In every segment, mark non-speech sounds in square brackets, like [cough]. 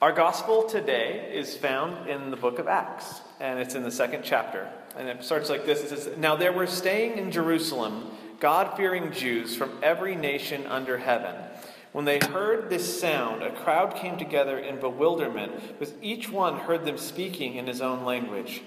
Our gospel today is found in the book of Acts, and it's in the second chapter. And it starts like this It says, Now there were staying in Jerusalem God fearing Jews from every nation under heaven. When they heard this sound, a crowd came together in bewilderment, because each one heard them speaking in his own language.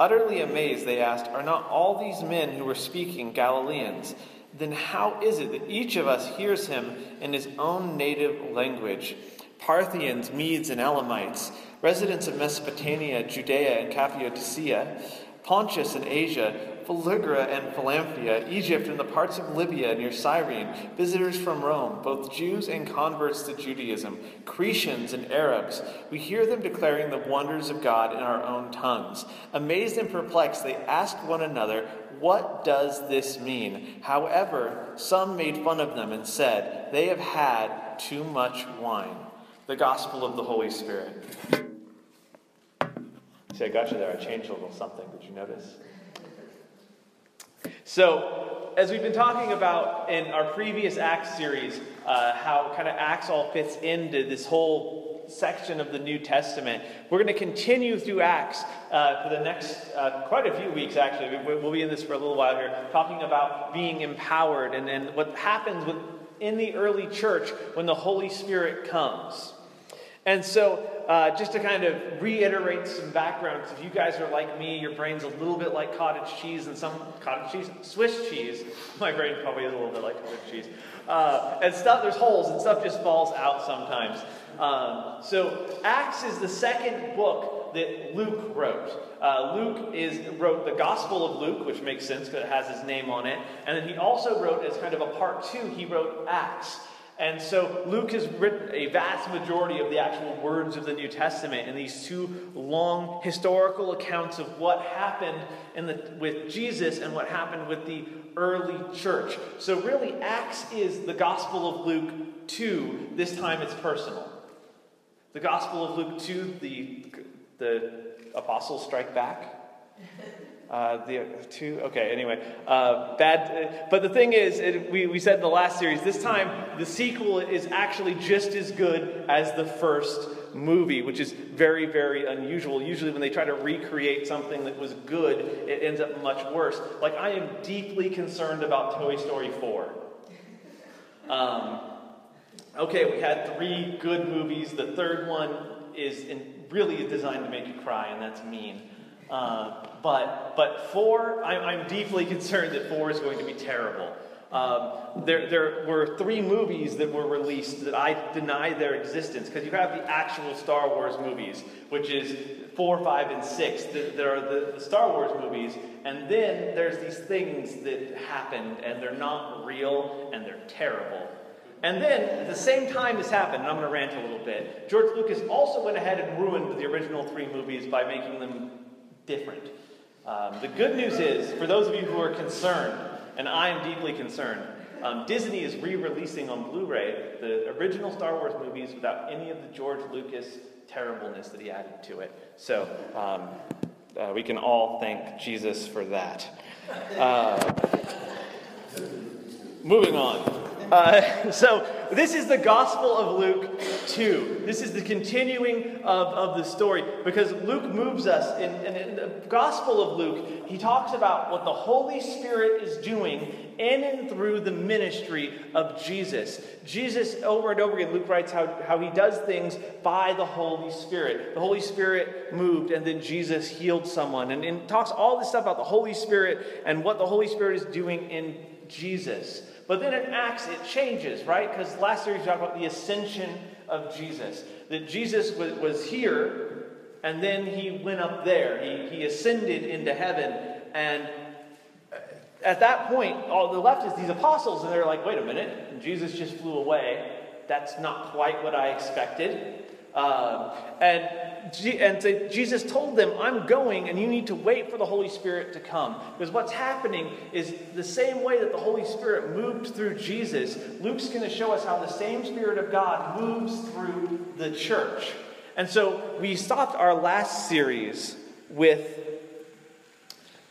Utterly amazed, they asked, Are not all these men who were speaking Galileans? Then how is it that each of us hears him in his own native language? Parthians, Medes, and Elamites, residents of Mesopotamia, Judea, and Cappadocia, Pontus and Asia, Phrygia and Pamphylia, Egypt, and the parts of Libya near Cyrene, visitors from Rome, both Jews and converts to Judaism, Cretians and Arabs. We hear them declaring the wonders of God in our own tongues. Amazed and perplexed, they asked one another, What does this mean? However, some made fun of them and said, They have had too much wine the gospel of the Holy Spirit. See, I got you there. I changed a little something. Did you notice? So, as we've been talking about in our previous Acts series, uh, how kind of Acts all fits into this whole section of the New Testament, we're going to continue through Acts uh, for the next uh, quite a few weeks, actually. We'll be in this for a little while here, talking about being empowered and, and what happens with, in the early church when the Holy Spirit comes. And so, uh, just to kind of reiterate some background, if you guys are like me, your brain's a little bit like cottage cheese and some cottage cheese, Swiss cheese. [laughs] My brain probably is a little bit like cottage cheese. Uh, and stuff, there's holes and stuff just falls out sometimes. Um, so, Acts is the second book that Luke wrote. Uh, Luke is wrote the Gospel of Luke, which makes sense because it has his name on it. And then he also wrote, as kind of a part two, he wrote Acts. And so Luke has written a vast majority of the actual words of the New Testament in these two long historical accounts of what happened the, with Jesus and what happened with the early church. So, really, Acts is the Gospel of Luke 2. This time it's personal. The Gospel of Luke 2, the, the apostles strike back. Uh, the two, okay, anyway. Uh, bad, but the thing is, it, we, we said in the last series, this time the sequel is actually just as good as the first movie, which is very, very unusual. Usually, when they try to recreate something that was good, it ends up much worse. Like, I am deeply concerned about Toy Story 4. Um, okay, we had three good movies. The third one is in, really designed to make you cry, and that's mean. Uh, but, but four, I'm, I'm, deeply [laughs] concerned that four is going to be terrible. Um, there, there were three movies that were released that I deny their existence because you have the actual Star Wars movies, which is four, five, and six. There are the, the Star Wars movies, and then there's these things that happened and they're not real and they're terrible. And then, at the same time this happened, and I'm going to rant a little bit, George Lucas also went ahead and ruined the original three movies by making them different. Um, the good news is, for those of you who are concerned, and I am deeply concerned, um, Disney is re releasing on Blu ray the original Star Wars movies without any of the George Lucas terribleness that he added to it. So um, uh, we can all thank Jesus for that. Uh, moving on. Uh, [laughs] so, this is the Gospel of Luke 2. This is the continuing of, of the story because Luke moves us. In, in, in, the Gospel of Luke, he talks about what the Holy Spirit is doing in and through the ministry of Jesus. Jesus, over and over again, Luke writes how, how he does things by the Holy Spirit. The Holy Spirit moved, and then Jesus healed someone. And, and talks all this stuff about the Holy Spirit and what the Holy Spirit is doing in Jesus. But then in Acts, it changes, right? Because last year we talked about the ascension of Jesus. That Jesus was, was here, and then he went up there. He, he ascended into heaven. And uh, at that point, all the left is these apostles, and they're like, wait a minute, Jesus just flew away. That's not quite what I expected. Uh, and and so Jesus told them, I'm going, and you need to wait for the Holy Spirit to come. Because what's happening is the same way that the Holy Spirit moved through Jesus, Luke's going to show us how the same Spirit of God moves through the church. And so we stopped our last series with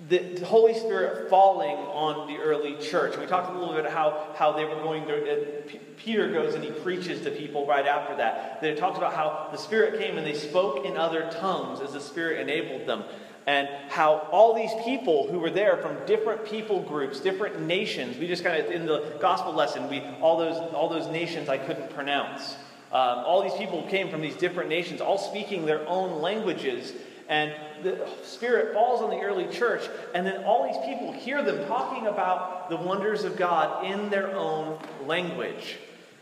the Holy Spirit falling on the early church. We talked a little bit how, how they were going to, Peter goes and he preaches to people right after that. Then it talks about how the Spirit came and they spoke in other tongues as the Spirit enabled them. And how all these people who were there from different people groups, different nations, we just kind of, in the gospel lesson, we, all those, all those nations I couldn't pronounce. Um, all these people came from these different nations, all speaking their own languages and the Spirit falls on the early church, and then all these people hear them talking about the wonders of God in their own language.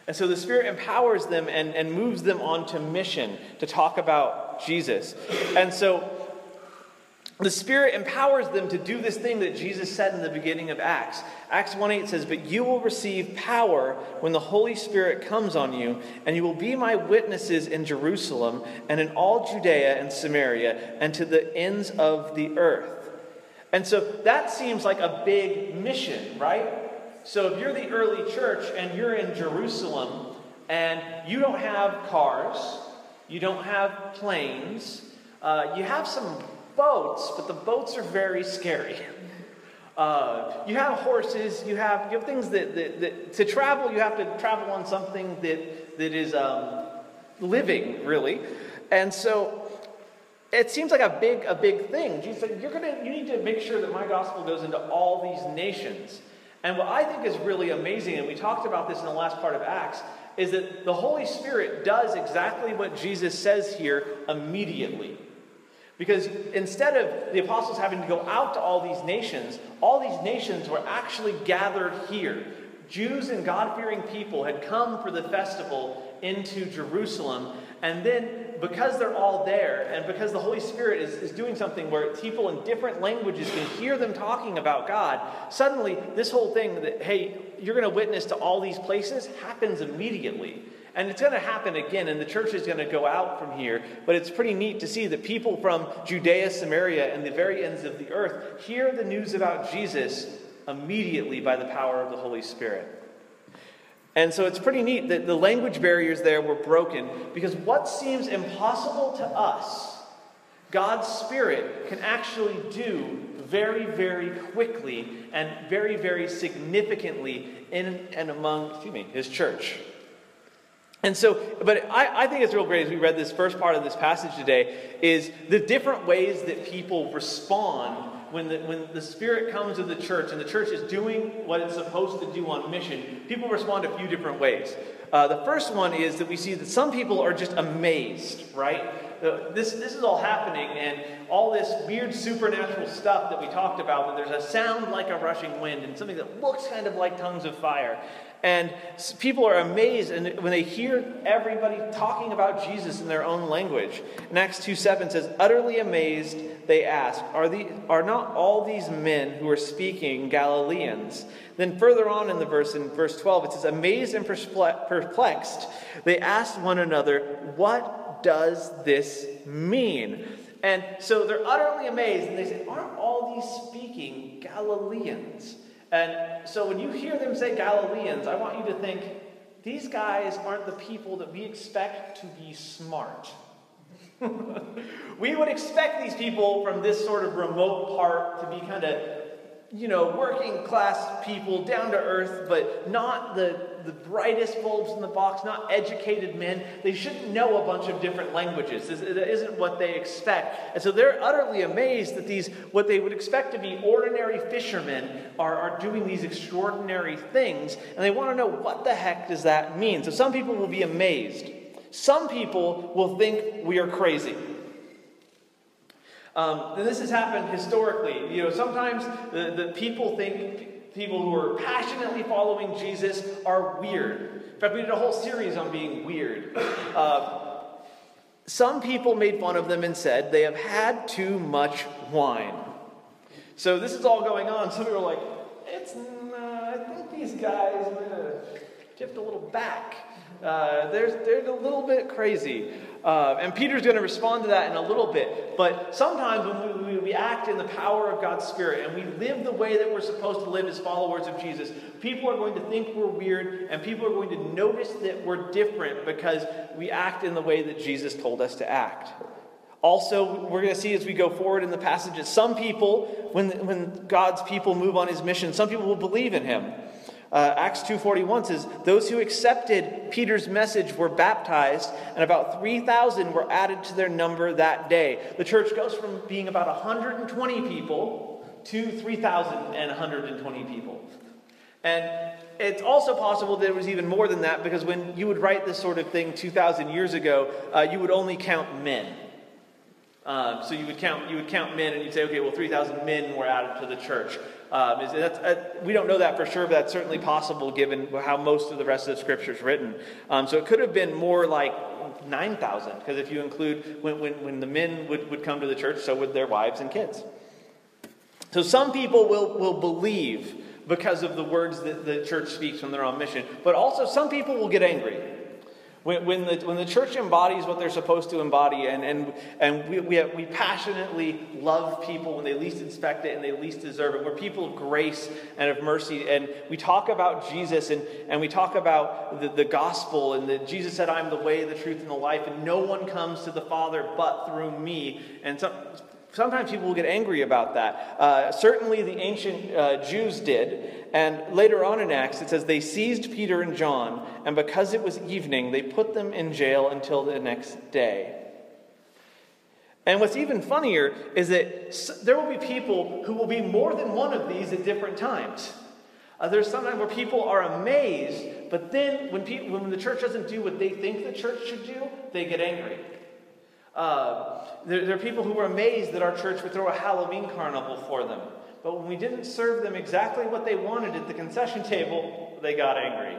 And so the Spirit empowers them and, and moves them onto mission to talk about Jesus. And so the Spirit empowers them to do this thing that Jesus said in the beginning of Acts. Acts 1 8 says, But you will receive power when the Holy Spirit comes on you, and you will be my witnesses in Jerusalem and in all Judea and Samaria and to the ends of the earth. And so that seems like a big mission, right? So if you're the early church and you're in Jerusalem and you don't have cars, you don't have planes, uh, you have some boats, but the boats are very scary. Uh, you have horses, you have, you have things that, that, that, to travel, you have to travel on something that, that is um, living, really. And so it seems like a big, a big thing. Jesus said, You're gonna, you need to make sure that my gospel goes into all these nations. And what I think is really amazing, and we talked about this in the last part of Acts, is that the Holy Spirit does exactly what Jesus says here immediately. Because instead of the apostles having to go out to all these nations, all these nations were actually gathered here. Jews and God fearing people had come for the festival into Jerusalem. And then, because they're all there, and because the Holy Spirit is, is doing something where people in different languages can hear them talking about God, suddenly this whole thing that, hey, you're going to witness to all these places happens immediately. And it's going to happen again, and the church is going to go out from here. But it's pretty neat to see that people from Judea, Samaria, and the very ends of the earth hear the news about Jesus immediately by the power of the Holy Spirit. And so it's pretty neat that the language barriers there were broken because what seems impossible to us, God's Spirit can actually do very, very quickly and very, very significantly in and among, excuse me, His church. And so, but I, I, think it's real great as we read this first part of this passage today is the different ways that people respond when the, when the Spirit comes to the church and the church is doing what it's supposed to do on mission. People respond a few different ways. Uh, the first one is that we see that some people are just amazed, right? This, this is all happening, and all this weird supernatural stuff that we talked about, that there's a sound like a rushing wind and something that looks kind of like tongues of fire. And people are amazed and when they hear everybody talking about Jesus in their own language. In Acts 2 7 says, Utterly amazed, they ask, are, the, are not all these men who are speaking Galileans? Then further on in the verse, in verse 12, it says, Amazed and perplexed, they asked one another, What does this mean? And so they're utterly amazed and they say, Aren't all these speaking Galileans? And so when you hear them say Galileans, I want you to think these guys aren't the people that we expect to be smart. [laughs] we would expect these people from this sort of remote part to be kind of you know, working class people, down to earth, but not the, the brightest bulbs in the box, not educated men. They shouldn't know a bunch of different languages. That isn't what they expect. And so they're utterly amazed that these, what they would expect to be ordinary fishermen, are, are doing these extraordinary things. And they want to know what the heck does that mean? So some people will be amazed. Some people will think we are crazy. Um, and this has happened historically. You know, sometimes the, the people think people who are passionately following Jesus are weird. In fact, we did a whole series on being weird. Uh, some people made fun of them and said they have had too much wine. So this is all going on. Some people are like, it's, uh, I think these guys have tipped a little back. Uh, they're, they're a little bit crazy. Uh, and Peter's going to respond to that in a little bit. But sometimes when we, we, act in the power of God's Spirit and we live the way that we're supposed to live as followers of Jesus, people are going to think we're weird and people are going to notice that we're different because we act in the way that Jesus told us to act. Also, we're going to see as we go forward in the passages, some people, when, when God's people move on his mission, some people will believe in him. Uh, Acts 2.41 says, Those who accepted Peter's message were baptized, and about 3,000 were added to their number that day. The church goes from being about 120 people to 3,120 people. And it's also possible that it was even more than that because when you would write this sort of thing 2,000 years ago, uh, you would only count men. Um, so you would count you would count men, and you'd say, okay, well, 3,000 men were added to the church. Um, is, uh, we don't know that for sure, but that's certainly possible given how most of the rest of the scripture is written. Um, so it could have been more like 9,000, because if you include when, when, when the men would, would come to the church, so would their wives and kids. So some people will, will believe because of the words that the church speaks when they're on mission, but also some people will get angry. When, when, the, when the church embodies what they're supposed to embody, and, and, and we, we, have, we passionately love people when they least expect it and they least deserve it, we're people of grace and of mercy, and we talk about Jesus and, and we talk about the, the gospel, and that Jesus said, I'm the way, the truth, and the life, and no one comes to the Father but through me. And some, Sometimes people will get angry about that. Uh, certainly, the ancient uh, Jews did. And later on in Acts, it says they seized Peter and John, and because it was evening, they put them in jail until the next day. And what's even funnier is that there will be people who will be more than one of these at different times. Uh, there's sometimes where people are amazed, but then when, people, when the church doesn't do what they think the church should do, they get angry. Uh, there, there are people who were amazed that our church would throw a Halloween carnival for them. But when we didn't serve them exactly what they wanted at the concession table, they got angry.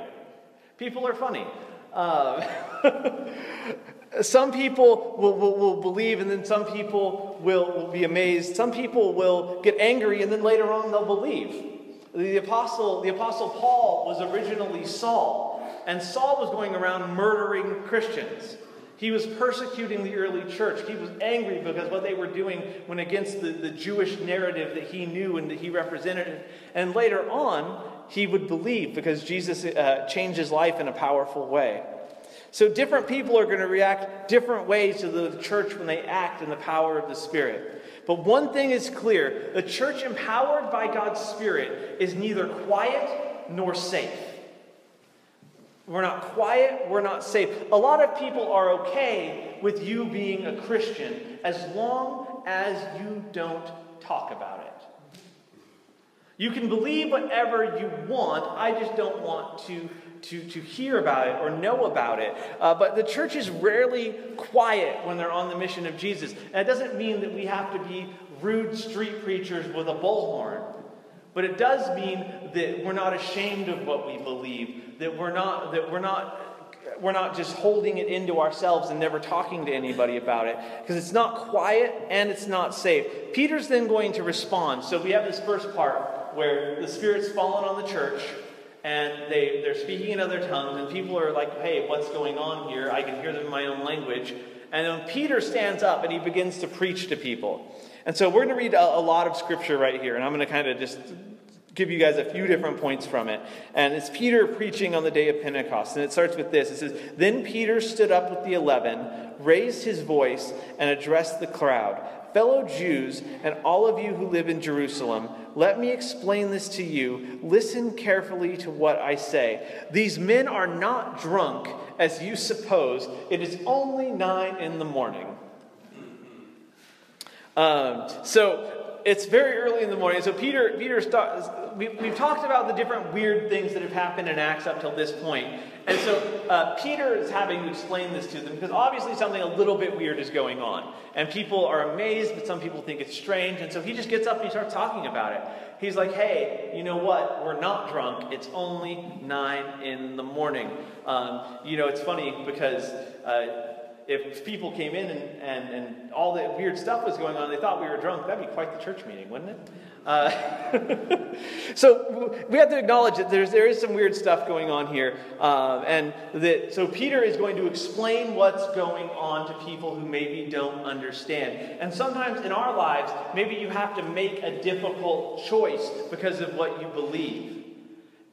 People are funny. Uh, [laughs] some people will, will, will, believe, and then some people will, will be amazed. Some people will get angry, and then later on they'll believe. The apostle, the apostle Paul was originally Saul, and Saul was going around murdering Christians. He was persecuting the early church. He was angry because what they were doing went against the, the Jewish narrative that he knew and that he represented. And later on, he would believe because Jesus uh, changed his life in a powerful way. So different people are going to react different ways to the church when they act in the power of the Spirit. But one thing is clear the church empowered by God's Spirit is neither quiet nor safe. We're not quiet, we're not safe. A lot of people are okay with you being a Christian as long as you don't talk about it. You can believe whatever you want, I just don't want to, to, to hear about it or know about it. Uh, but the church is rarely quiet when they're on the mission of Jesus. And it doesn't mean that we have to be rude street preachers with a bullhorn. But it does mean that we're not ashamed of what we believe, that we're not, that we're not we're not just holding it into ourselves and never talking to anybody about it because it's not quiet and it's not safe. Peter's then going to respond. So we have this first part where the Spirit's fallen on the church and they, they're speaking in other tongues, and people are like, hey, what's going on here? I can hear them in my own language. And then Peter stands up and he begins to preach to people. And so we're going to read a, a lot of scripture right here, and I'm going to kind of just give you guys a few different points from it. And it's Peter preaching on the day of Pentecost. And it starts with this It says, Then Peter stood up with the eleven, raised his voice, and addressed the crowd. Fellow Jews, and all of you who live in Jerusalem, let me explain this to you. Listen carefully to what I say. These men are not drunk, as you suppose. It is only nine in the morning. Um, so it's very early in the morning. So Peter, Peter we, have talked about the different weird things that have happened in Acts up till this point. And so uh, Peter is having to explain this to them because obviously something a little bit weird is going on. And people are amazed, but some people think it's strange. And so he just gets up and he starts talking about it. He's like, hey, you know what? We're not drunk. It's only nine in the morning. Um, you know, it's funny because. Uh, if people came in and, and, and all the weird stuff was going on, they thought we were drunk, that'd be quite the church meeting, wouldn't it? Uh, [laughs] so we have to acknowledge that there's, there is some weird stuff going on here. Uh, and that, so Peter is going to explain what's going on to people who maybe don't understand. And sometimes in our lives, maybe you have to make a difficult choice because of what you believe.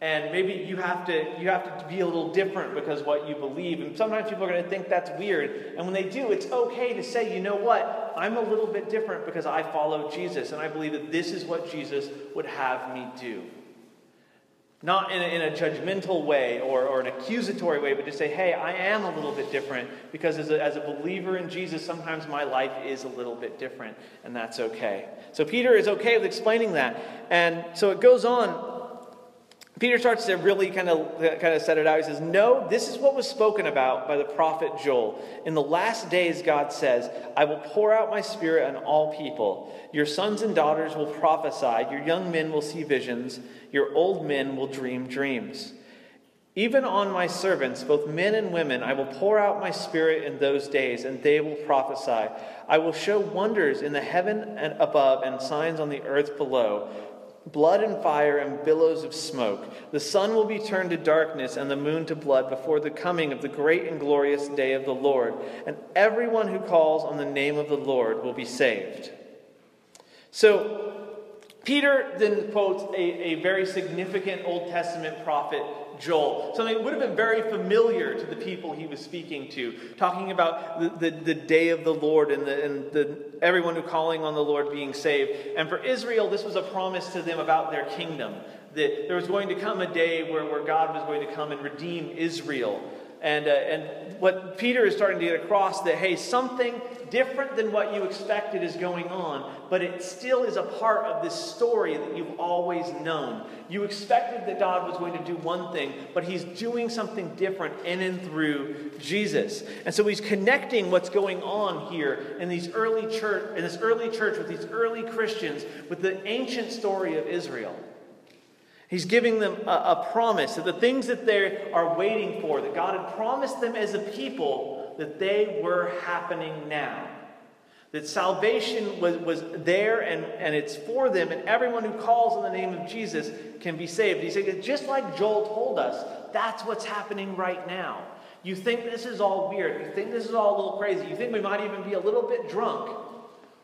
And maybe you have to you have to be a little different because what you believe. And sometimes people are going to think that's weird. And when they do it's okay to say you know what? I'm a little bit different because i follow jesus and i believe that this is what jesus would have me do. Not in a, in a judgmental way or, or an accusatory way but just say hey i am a little bit different because as a, as a believer in jesus sometimes my life is a little bit different and that's okay. So peter is okay with explaining that. And so it goes on Peter starts to really kind of, kind of set it out. He says, No, this is what was spoken about by the prophet Joel. In the last days, God says, I will pour out my spirit on all people. Your sons and daughters will prophesy, your young men will see visions, your old men will dream dreams. Even on my servants, both men and women, I will pour out my spirit in those days, and they will prophesy. I will show wonders in the heaven and above and signs on the earth below blood and fire and billows of smoke. The sun will be turned to darkness and the moon to blood before the coming of the great and glorious day of the Lord. And everyone who calls on the name of the Lord will be saved. So, Peter then quotes a, a very significant Old Testament prophet Joel. Something that would have been very familiar to the people he was speaking to, talking about the, the, the day of the Lord and, the, and the, everyone who calling on the Lord being saved. And for Israel, this was a promise to them about their kingdom. That there was going to come a day where, where God was going to come and redeem Israel. And, uh, and what Peter is starting to get across that, hey, something different than what you expected is going on, but it still is a part of this story that you've always known. You expected that God was going to do one thing, but he's doing something different in and through Jesus. And so he's connecting what's going on here in these early church in this early church with these early Christians with the ancient story of Israel. He's giving them a, a, promise that the things that they are waiting for, that God had promised them as a people, that they were happening now. That salvation was, was there and, and it's for them, and everyone who calls on the name of Jesus can be saved. He said, just like Joel told us, that's what's happening right now. You think this is all weird. You think this is all a little crazy. You think we might even be a little bit drunk.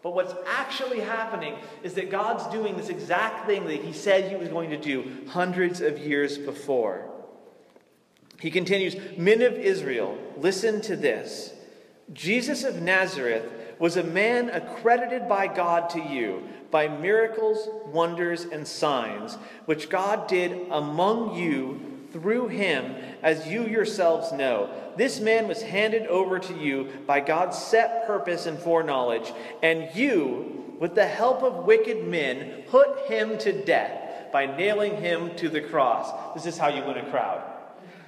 But what's actually happening is that God's doing this exact thing that He said He was going to do hundreds of years before. He continues Men of Israel, listen to this. Jesus of Nazareth was a man accredited by God to you by miracles, wonders, and signs, which God did among you through him, as you yourselves know. This man was handed over to you by God's set purpose and foreknowledge, and you, with the help of wicked men, put him to death by nailing him to the cross. This is how you win a crowd.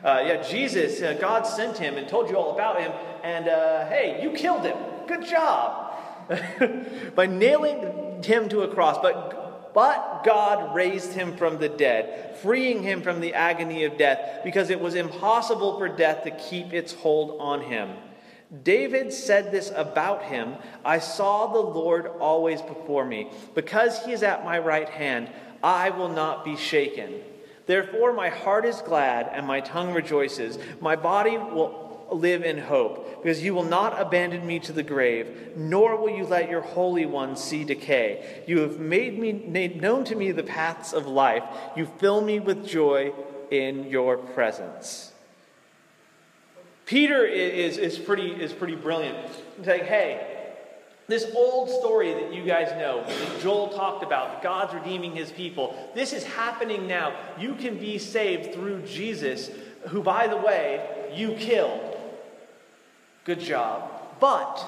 Uh, yeah, Jesus, uh, God sent him and told you all about him, and uh, hey, you killed him. Good job. [laughs] by nailing him to a cross. But but God raised him from the dead, freeing him from the agony of death, because it was impossible for death to keep its hold on him. David said this about him I saw the Lord always before me. Because he is at my right hand, I will not be shaken. Therefore, my heart is glad and my tongue rejoices. My body will live in hope, because you will not abandon me to the grave, nor will you let your Holy One see decay. You have made me made known to me the paths of life. You fill me with joy in your presence. Peter is, is, pretty, is pretty brilliant. He's like, hey, this old story that you guys know, that Joel talked about, God's redeeming his people, this is happening now. You can be saved through Jesus, who, by the way, you killed. Good job. But,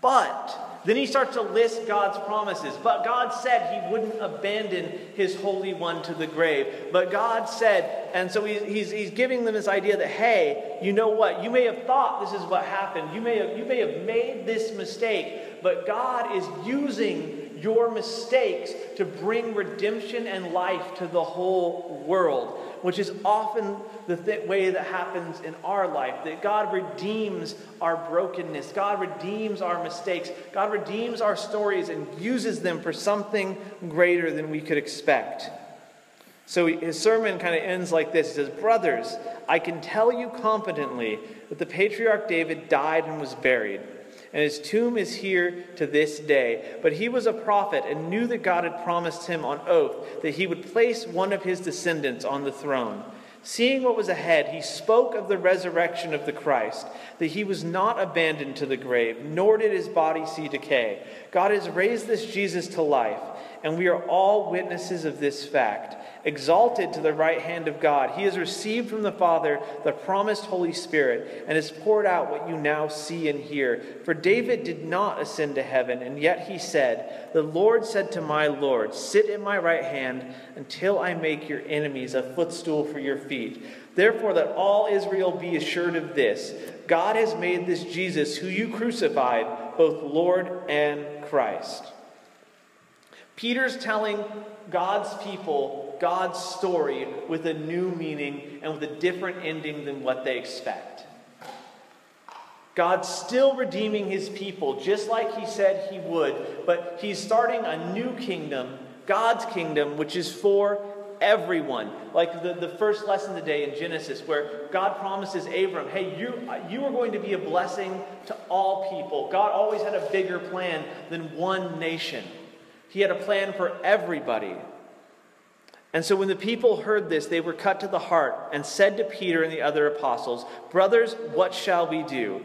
but, then he starts to list God's promises. But God said he wouldn't abandon his Holy One to the grave. But God said, and so he's, he's giving them this idea that, hey, you know what? You may have thought this is what happened. You may have, you may have made this mistake. But God is using your mistakes to bring redemption and life to the whole world which is often the th- way that happens in our life. That God redeems our brokenness, God redeems our mistakes, God redeems our stories and uses them for something greater than we could expect. So his sermon kind of ends like this He says, Brothers, I can tell you confidently that the patriarch David died and was buried and his tomb is here to this day. But he was a prophet and knew that God had promised him on oath that he would place one of his descendants on the throne. Seeing what was ahead, he spoke of the resurrection of the Christ, that he was not abandoned to the grave, nor did his body see decay. God has raised this Jesus to life, and we are all witnesses of this fact exalted to the right hand of God. He has received from the Father the promised Holy Spirit and has poured out what you now see and hear. For David did not ascend to heaven, and yet he said, The Lord said to my Lord, Sit at my right hand until I make your enemies a footstool for your feet. Therefore, let all Israel be assured of this God has made this Jesus, who you crucified, both Lord and Christ. Peter's telling God's people God's story with a new meaning and with a different ending than what they expect. God's still redeeming his people, just like he said he would, but he's starting a new kingdom, God's kingdom, which is for everyone. Like the, the first lesson today in Genesis, where God promises Abram, hey, you, you are going to be a blessing to all people. God always had a bigger plan than one nation. He had a plan for everybody. And so when the people heard this, they were cut to the heart and said to Peter and the other apostles, Brothers, what shall we do?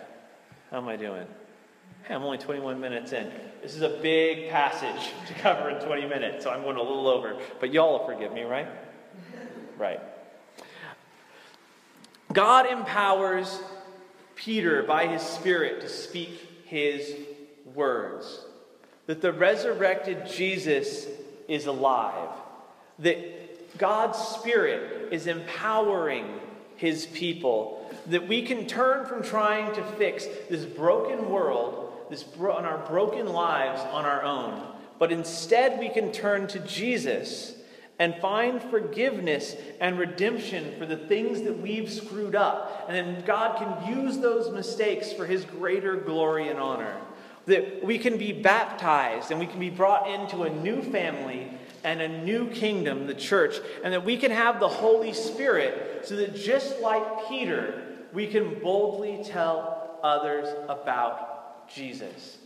how am I doing? Hey, I'm only 21 minutes in. This is a big passage [laughs] to cover in 20 minutes, so I'm going a little over. But y'all will forgive me, right? Right. God empowers Peter by his Spirit to speak his words. That the resurrected Jesus is alive. That God's Spirit is empowering his people. That we can turn from trying to fix this broken world, this bro- on our broken lives on our own. But instead, we can turn to Jesus and find forgiveness and redemption for the things that we've screwed up. And then God can use those mistakes for his greater glory and honor. That we can be baptized and we can be brought into a new family and a new kingdom, the church, and that we can have the Holy Spirit so that just like Peter, we can boldly tell others about Jesus.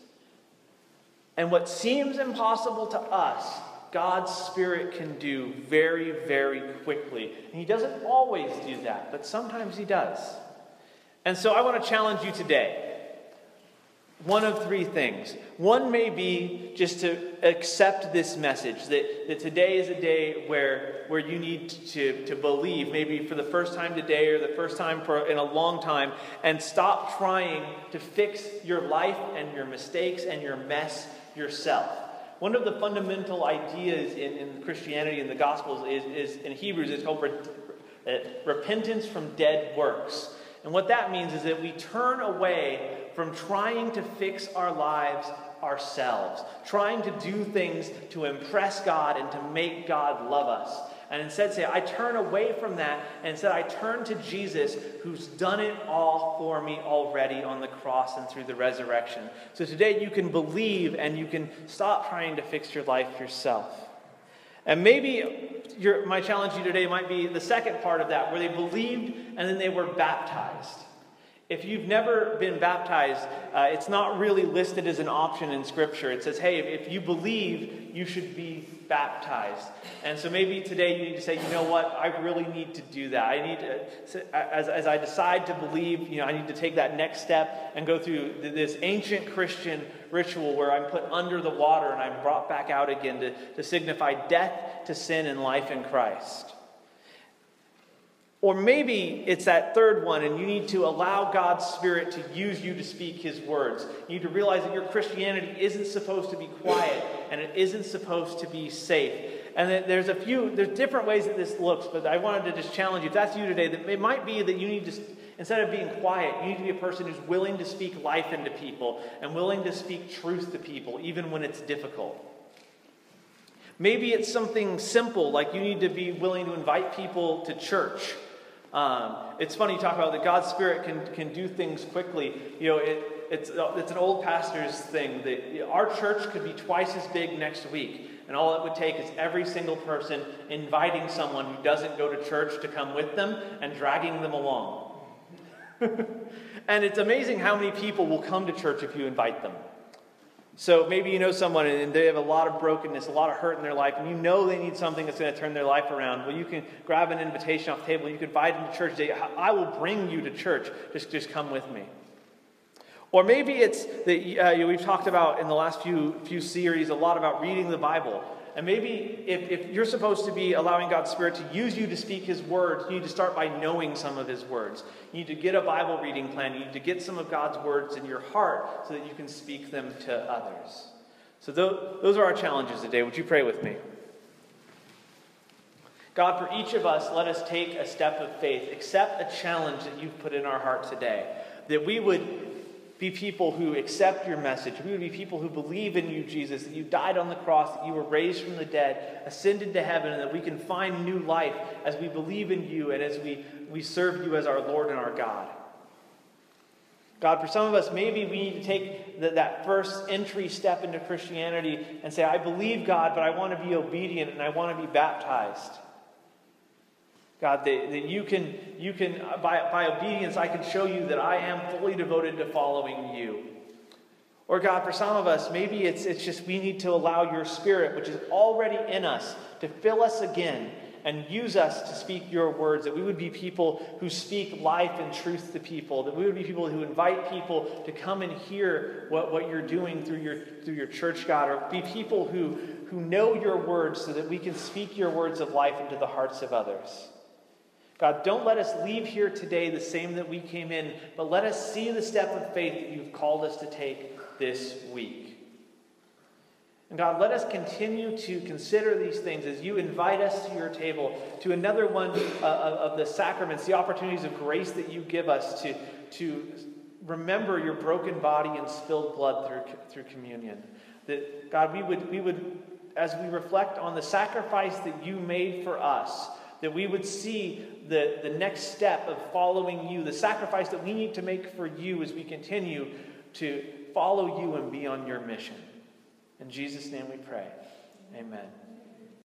And what seems impossible to us, God's Spirit can do very, very quickly. And He doesn't always do that, but sometimes He does. And so I want to challenge you today. One of three things. One may be just to accept this message that, that today is a day where, where you need to, to believe, maybe for the first time today or the first time for, in a long time, and stop trying to fix your life and your mistakes and your mess yourself. One of the fundamental ideas in, in Christianity and the Gospels is, is in Hebrews, it's called uh, repentance from dead works. And what that means is that we turn away from trying to fix our lives ourselves, trying to do things to impress God and to make God love us and instead say, I turn away from that, and instead I turn to Jesus who's done it all for me already on the cross and through the resurrection. So today you can believe and you can stop trying to fix your life yourself. And maybe your, my challenge to you today might be the second part of that, where they believed and then they were baptized. If you've never been baptized, uh, it's not really listed as an option in Scripture. It says, hey, if you believe, you should be baptized. And so maybe today you need to say, you know what, I really need to do that. I need to, as, as I decide to believe, you know, I need to take that next step and go through this ancient Christian ritual where I'm put under the water and I'm brought back out again to, to signify death to sin and life in Christ. Or maybe it's that third one, and you need to allow God's Spirit to use you to speak His words. You need to realize that your Christianity isn't supposed to be quiet, and it isn't supposed to be safe. And there's a few, there's different ways that this looks, but I wanted to just challenge you. If that's you today, that it might be that you need to, Instead of being quiet, you need to be a person who's willing to speak life into people and willing to speak truth to people, even when it's difficult. Maybe it's something simple, like you need to be willing to invite people to church. Um, it's funny you talk about that God's Spirit can, can do things quickly. You know, it, it's, it's an old pastor's thing that our church could be twice as big next week. And all it would take is every single person inviting someone who doesn't go to church to come with them and dragging them along. [laughs] and it's amazing how many people will come to church if you invite them. So maybe you know someone and they have a lot of brokenness, a lot of hurt in their life, and you know they need something that's going to turn their life around. Well, you can grab an invitation off the table. You can invite them to church. Say, I will bring you to church. Just, just come with me. Or maybe it's that uh, we've talked about in the last few, few series a lot about reading the Bible. And maybe if, if you're supposed to be allowing God's Spirit to use you to speak His words, you need to start by knowing some of His words. You need to get a Bible reading plan. You need to get some of God's words in your heart so that you can speak them to others. So, those are our challenges today. Would you pray with me? God, for each of us, let us take a step of faith, accept a challenge that you've put in our heart today, that we would be people who accept your message. We would be people who believe in you, Jesus, that you died on the cross, that you were raised from the dead, ascended to heaven, and that we can find new life as we believe in you and as we, we serve you as our Lord and our God. God, for some of us, maybe we need to take the, that first entry step into Christianity and say, I believe God, but I want to be obedient and I want to be baptized. God, that, that you can, you can by, by obedience, I can show you that I am fully devoted to following you. Or, God, for some of us, maybe it's, it's just we need to allow your spirit, which is already in us, to fill us again and use us to speak your words, that we would be people who speak life and truth to people, that we would be people who invite people to come and hear what, what you're doing through your, through your church, God, or be people who, who know your words so that we can speak your words of life into the hearts of others. God, don't let us leave here today the same that we came in, but let us see the step of faith that you've called us to take this week. And God, let us continue to consider these things as you invite us to your table, to another one uh, of the sacraments, the opportunities of grace that you give us to, to remember your broken body and spilled blood through, through communion. That, God, we would, we would, as we reflect on the sacrifice that you made for us, that we would see the, the next step of following you, the sacrifice that we need to make for you as we continue to follow you and be on your mission. In Jesus' name we pray. Amen.